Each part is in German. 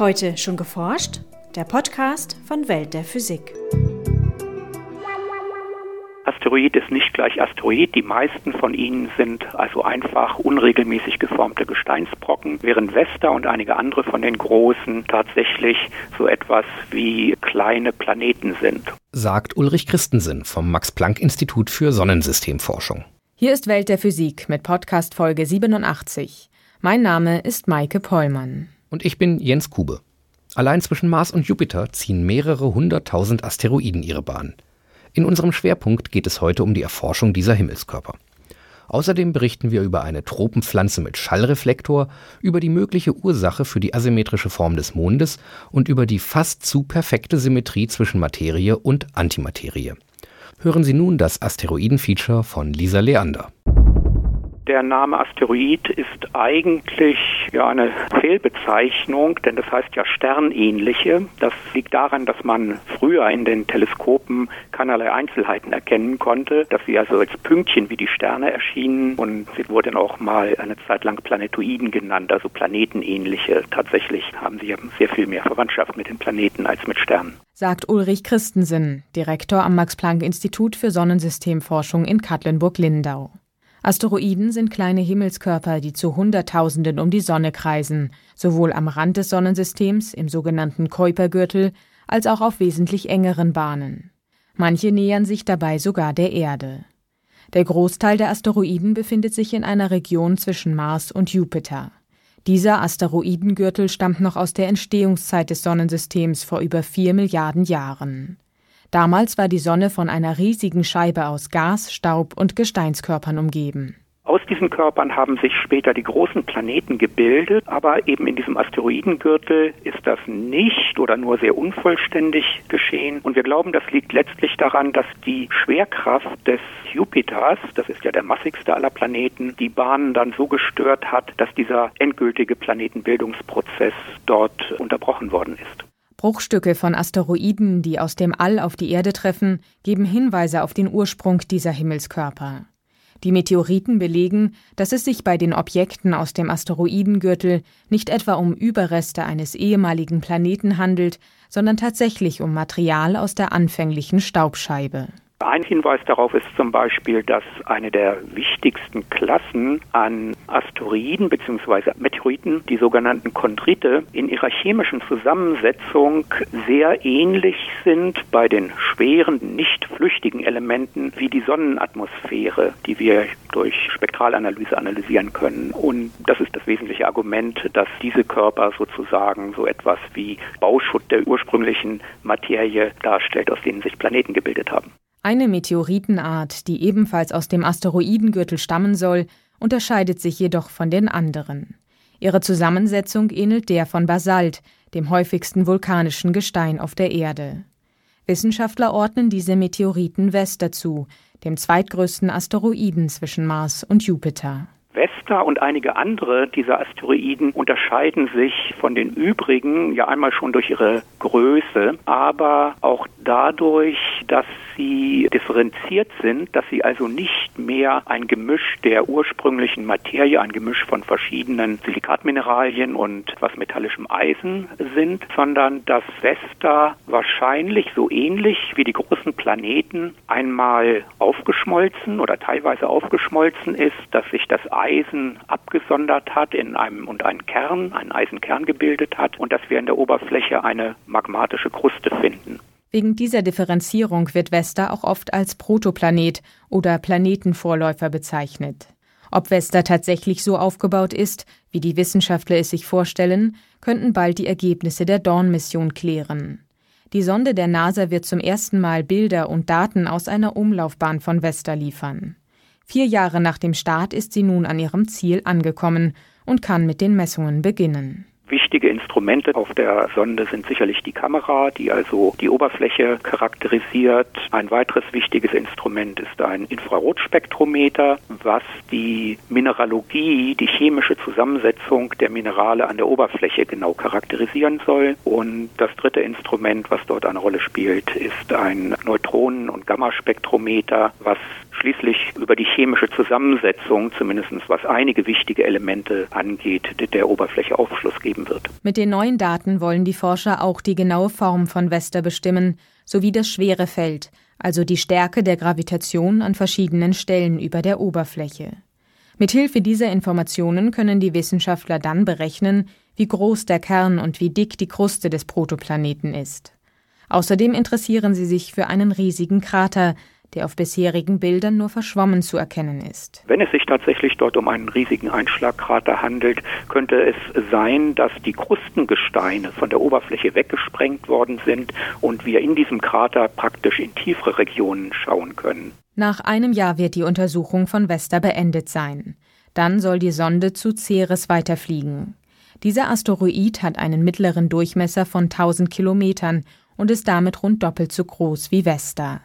Heute schon geforscht? Der Podcast von Welt der Physik. Asteroid ist nicht gleich Asteroid. Die meisten von ihnen sind also einfach unregelmäßig geformte Gesteinsbrocken, während Vesta und einige andere von den großen tatsächlich so etwas wie kleine Planeten sind. Sagt Ulrich Christensen vom Max-Planck-Institut für Sonnensystemforschung. Hier ist Welt der Physik mit Podcast Folge 87. Mein Name ist Maike Pollmann. Und ich bin Jens Kube. Allein zwischen Mars und Jupiter ziehen mehrere hunderttausend Asteroiden ihre Bahn. In unserem Schwerpunkt geht es heute um die Erforschung dieser Himmelskörper. Außerdem berichten wir über eine Tropenpflanze mit Schallreflektor, über die mögliche Ursache für die asymmetrische Form des Mondes und über die fast zu perfekte Symmetrie zwischen Materie und Antimaterie. Hören Sie nun das Asteroiden-Feature von Lisa Leander. Der Name Asteroid ist eigentlich ja eine Fehlbezeichnung, denn das heißt ja sternähnliche. Das liegt daran, dass man früher in den Teleskopen keinerlei Einzelheiten erkennen konnte, dass sie also als Pünktchen wie die Sterne erschienen und sie wurden auch mal eine Zeit lang Planetoiden genannt, also planetenähnliche. Tatsächlich haben sie sehr viel mehr Verwandtschaft mit den Planeten als mit Sternen. Sagt Ulrich Christensen, Direktor am Max-Planck-Institut für Sonnensystemforschung in Katlenburg-Lindau. Asteroiden sind kleine Himmelskörper, die zu Hunderttausenden um die Sonne kreisen, sowohl am Rand des Sonnensystems im sogenannten Kuipergürtel als auch auf wesentlich engeren Bahnen. Manche nähern sich dabei sogar der Erde. Der Großteil der Asteroiden befindet sich in einer Region zwischen Mars und Jupiter. Dieser Asteroidengürtel stammt noch aus der Entstehungszeit des Sonnensystems vor über vier Milliarden Jahren. Damals war die Sonne von einer riesigen Scheibe aus Gas, Staub und Gesteinskörpern umgeben. Aus diesen Körpern haben sich später die großen Planeten gebildet, aber eben in diesem Asteroidengürtel ist das nicht oder nur sehr unvollständig geschehen. Und wir glauben, das liegt letztlich daran, dass die Schwerkraft des Jupiters, das ist ja der massigste aller Planeten, die Bahnen dann so gestört hat, dass dieser endgültige Planetenbildungsprozess dort unterbrochen worden ist. Bruchstücke von Asteroiden, die aus dem All auf die Erde treffen, geben Hinweise auf den Ursprung dieser Himmelskörper. Die Meteoriten belegen, dass es sich bei den Objekten aus dem Asteroidengürtel nicht etwa um Überreste eines ehemaligen Planeten handelt, sondern tatsächlich um Material aus der anfänglichen Staubscheibe. Ein Hinweis darauf ist zum Beispiel, dass eine der wichtigsten Klassen an Asteroiden bzw. Meteoriten, die sogenannten Chondrite, in ihrer chemischen Zusammensetzung sehr ähnlich sind bei den schweren, nicht flüchtigen Elementen wie die Sonnenatmosphäre, die wir durch Spektralanalyse analysieren können. Und das ist das wesentliche Argument, dass diese Körper sozusagen so etwas wie Bauschutt der ursprünglichen Materie darstellt, aus denen sich Planeten gebildet haben. Eine Meteoritenart, die ebenfalls aus dem Asteroidengürtel stammen soll, unterscheidet sich jedoch von den anderen. Ihre Zusammensetzung ähnelt der von Basalt, dem häufigsten vulkanischen Gestein auf der Erde. Wissenschaftler ordnen diese Meteoriten Vesta zu, dem zweitgrößten Asteroiden zwischen Mars und Jupiter. Vesta und einige andere dieser Asteroiden unterscheiden sich von den übrigen ja einmal schon durch ihre Größe, aber auch dadurch, dass sie differenziert sind, dass sie also nicht mehr ein Gemisch der ursprünglichen Materie, ein Gemisch von verschiedenen Silikatmineralien und was metallischem Eisen sind, sondern dass Vesta wahrscheinlich so ähnlich wie die großen Planeten einmal aufgeschmolzen oder teilweise aufgeschmolzen ist, dass sich das Eisen abgesondert hat in einem und einen Kern, einen Eisenkern gebildet hat und dass wir in der Oberfläche eine magmatische Kruste finden. Wegen dieser Differenzierung wird Vesta auch oft als Protoplanet oder Planetenvorläufer bezeichnet. Ob Vesta tatsächlich so aufgebaut ist, wie die Wissenschaftler es sich vorstellen, könnten bald die Ergebnisse der Dawn-Mission klären. Die Sonde der NASA wird zum ersten Mal Bilder und Daten aus einer Umlaufbahn von Vesta liefern. Vier Jahre nach dem Start ist sie nun an ihrem Ziel angekommen und kann mit den Messungen beginnen. Wichtige Instrumente auf der Sonde sind sicherlich die Kamera, die also die Oberfläche charakterisiert. Ein weiteres wichtiges Instrument ist ein Infrarotspektrometer, was die Mineralogie, die chemische Zusammensetzung der Minerale an der Oberfläche genau charakterisieren soll. Und das dritte Instrument, was dort eine Rolle spielt, ist ein Neutronen- und Gammaspektrometer, was schließlich über die chemische Zusammensetzung, zumindest was einige wichtige Elemente angeht, der Oberfläche Aufschluss geben wird. Mit den neuen Daten wollen die Forscher auch die genaue Form von Vesta bestimmen, sowie das Schwerefeld, also die Stärke der Gravitation an verschiedenen Stellen über der Oberfläche. Mithilfe dieser Informationen können die Wissenschaftler dann berechnen, wie groß der Kern und wie dick die Kruste des Protoplaneten ist. Außerdem interessieren sie sich für einen riesigen Krater, der auf bisherigen Bildern nur verschwommen zu erkennen ist. Wenn es sich tatsächlich dort um einen riesigen Einschlagkrater handelt, könnte es sein, dass die Krustengesteine von der Oberfläche weggesprengt worden sind und wir in diesem Krater praktisch in tiefere Regionen schauen können. Nach einem Jahr wird die Untersuchung von Vesta beendet sein. Dann soll die Sonde zu Ceres weiterfliegen. Dieser Asteroid hat einen mittleren Durchmesser von 1000 Kilometern und ist damit rund doppelt so groß wie Vesta.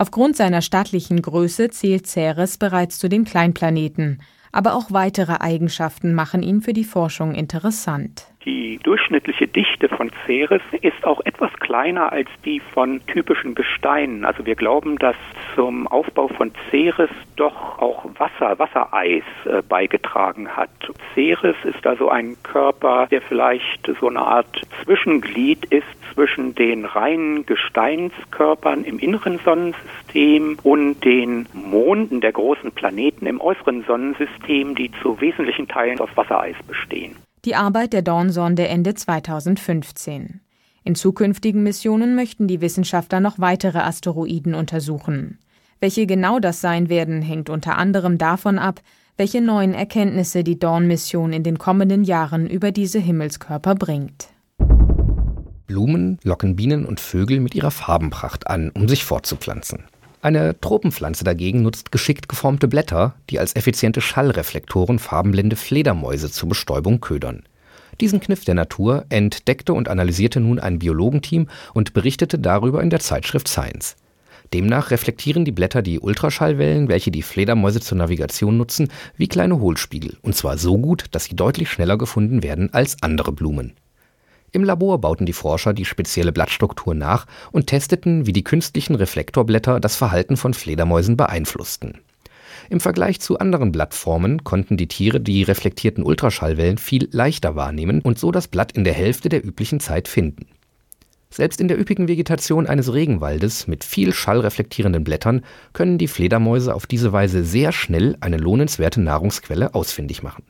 Aufgrund seiner stattlichen Größe zählt Ceres bereits zu den Kleinplaneten, aber auch weitere Eigenschaften machen ihn für die Forschung interessant. Die durchschnittliche Dichte von Ceres ist auch etwas kleiner als die von typischen Gesteinen. Also wir glauben, dass zum Aufbau von Ceres doch auch Wasser, Wassereis äh, beigetragen hat. Ceres ist also ein Körper, der vielleicht so eine Art Zwischenglied ist zwischen den reinen Gesteinskörpern im inneren Sonnensystem und den Monden der großen Planeten im äußeren Sonnensystem, die zu wesentlichen Teilen aus Wassereis bestehen. Die Arbeit der Dawn-Sonde endet 2015. In zukünftigen Missionen möchten die Wissenschaftler noch weitere Asteroiden untersuchen. Welche genau das sein werden, hängt unter anderem davon ab, welche neuen Erkenntnisse die Dawn-Mission in den kommenden Jahren über diese Himmelskörper bringt. Blumen locken Bienen und Vögel mit ihrer Farbenpracht an, um sich fortzupflanzen. Eine Tropenpflanze dagegen nutzt geschickt geformte Blätter, die als effiziente Schallreflektoren farbenblinde Fledermäuse zur Bestäubung ködern. Diesen Kniff der Natur entdeckte und analysierte nun ein Biologenteam und berichtete darüber in der Zeitschrift Science. Demnach reflektieren die Blätter die Ultraschallwellen, welche die Fledermäuse zur Navigation nutzen, wie kleine Hohlspiegel, und zwar so gut, dass sie deutlich schneller gefunden werden als andere Blumen. Im Labor bauten die Forscher die spezielle Blattstruktur nach und testeten, wie die künstlichen Reflektorblätter das Verhalten von Fledermäusen beeinflussten. Im Vergleich zu anderen Blattformen konnten die Tiere die reflektierten Ultraschallwellen viel leichter wahrnehmen und so das Blatt in der Hälfte der üblichen Zeit finden. Selbst in der üppigen Vegetation eines Regenwaldes mit viel schallreflektierenden Blättern können die Fledermäuse auf diese Weise sehr schnell eine lohnenswerte Nahrungsquelle ausfindig machen.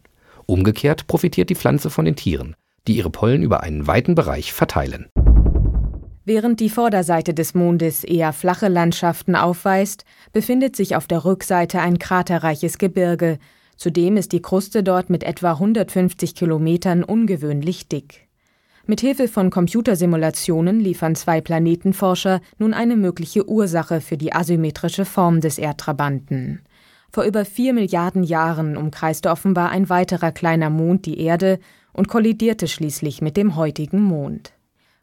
Umgekehrt profitiert die Pflanze von den Tieren die ihre Pollen über einen weiten Bereich verteilen. Während die Vorderseite des Mondes eher flache Landschaften aufweist, befindet sich auf der Rückseite ein kraterreiches Gebirge. Zudem ist die Kruste dort mit etwa 150 Kilometern ungewöhnlich dick. Mit Hilfe von Computersimulationen liefern zwei Planetenforscher nun eine mögliche Ursache für die asymmetrische Form des Erdtrabanten. Vor über vier Milliarden Jahren umkreiste offenbar ein weiterer kleiner Mond die Erde und kollidierte schließlich mit dem heutigen Mond.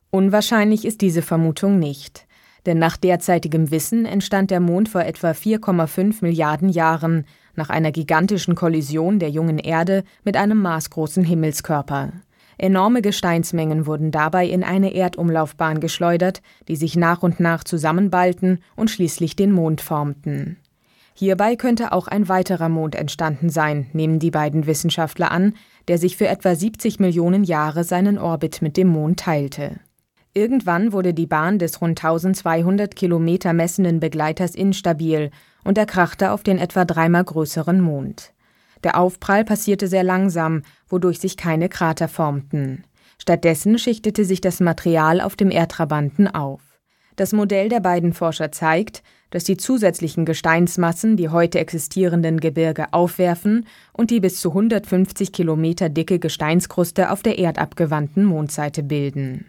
Unwahrscheinlich ist diese Vermutung nicht, denn nach derzeitigem Wissen entstand der Mond vor etwa 4,5 Milliarden Jahren nach einer gigantischen Kollision der jungen Erde mit einem maßgroßen Himmelskörper. Enorme Gesteinsmengen wurden dabei in eine Erdumlaufbahn geschleudert, die sich nach und nach zusammenballten und schließlich den Mond formten. Hierbei könnte auch ein weiterer Mond entstanden sein, nehmen die beiden Wissenschaftler an, der sich für etwa 70 Millionen Jahre seinen Orbit mit dem Mond teilte. Irgendwann wurde die Bahn des rund 1200 Kilometer messenden Begleiters instabil und er krachte auf den etwa dreimal größeren Mond. Der Aufprall passierte sehr langsam, wodurch sich keine Krater formten. Stattdessen schichtete sich das Material auf dem Erdtrabanten auf. Das Modell der beiden Forscher zeigt, dass die zusätzlichen Gesteinsmassen die heute existierenden Gebirge aufwerfen und die bis zu 150 Kilometer dicke Gesteinskruste auf der erdabgewandten Mondseite bilden.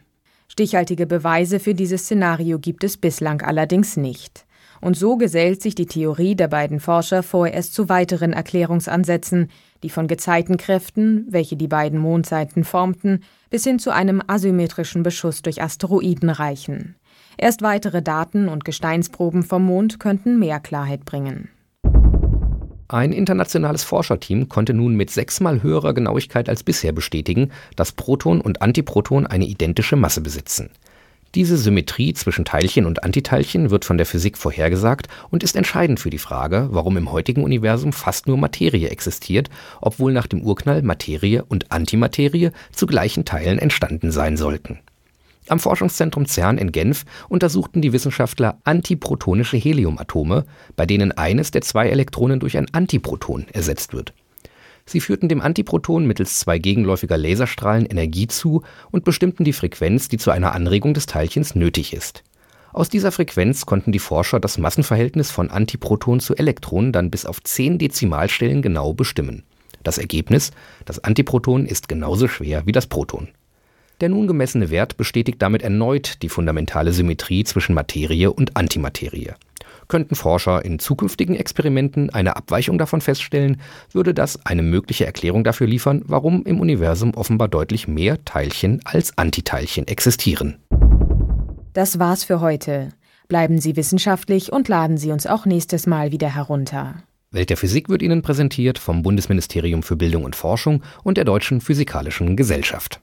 Stichhaltige Beweise für dieses Szenario gibt es bislang allerdings nicht. Und so gesellt sich die Theorie der beiden Forscher vorerst zu weiteren Erklärungsansätzen, die von Gezeitenkräften, welche die beiden Mondseiten formten, bis hin zu einem asymmetrischen Beschuss durch Asteroiden reichen. Erst weitere Daten und Gesteinsproben vom Mond könnten mehr Klarheit bringen. Ein internationales Forscherteam konnte nun mit sechsmal höherer Genauigkeit als bisher bestätigen, dass Proton und Antiproton eine identische Masse besitzen. Diese Symmetrie zwischen Teilchen und Antiteilchen wird von der Physik vorhergesagt und ist entscheidend für die Frage, warum im heutigen Universum fast nur Materie existiert, obwohl nach dem Urknall Materie und Antimaterie zu gleichen Teilen entstanden sein sollten. Am Forschungszentrum CERN in Genf untersuchten die Wissenschaftler antiprotonische Heliumatome, bei denen eines der zwei Elektronen durch ein Antiproton ersetzt wird Sie führten dem Antiproton mittels zwei gegenläufiger Laserstrahlen Energie zu und bestimmten die Frequenz, die zu einer Anregung des Teilchens nötig ist. Aus dieser Frequenz konnten die Forscher das Massenverhältnis von Antiproton zu Elektron dann bis auf 10 Dezimalstellen genau bestimmen. Das Ergebnis: Das Antiproton ist genauso schwer wie das Proton. Der nun gemessene Wert bestätigt damit erneut die fundamentale Symmetrie zwischen Materie und Antimaterie Könnten Forscher in zukünftigen Experimenten eine Abweichung davon feststellen, würde das eine mögliche Erklärung dafür liefern, warum im Universum offenbar deutlich mehr Teilchen als Antiteilchen existieren. Das war's für heute. Bleiben Sie wissenschaftlich und laden Sie uns auch nächstes Mal wieder herunter. Welt der Physik wird Ihnen präsentiert vom Bundesministerium für Bildung und Forschung und der Deutschen Physikalischen Gesellschaft.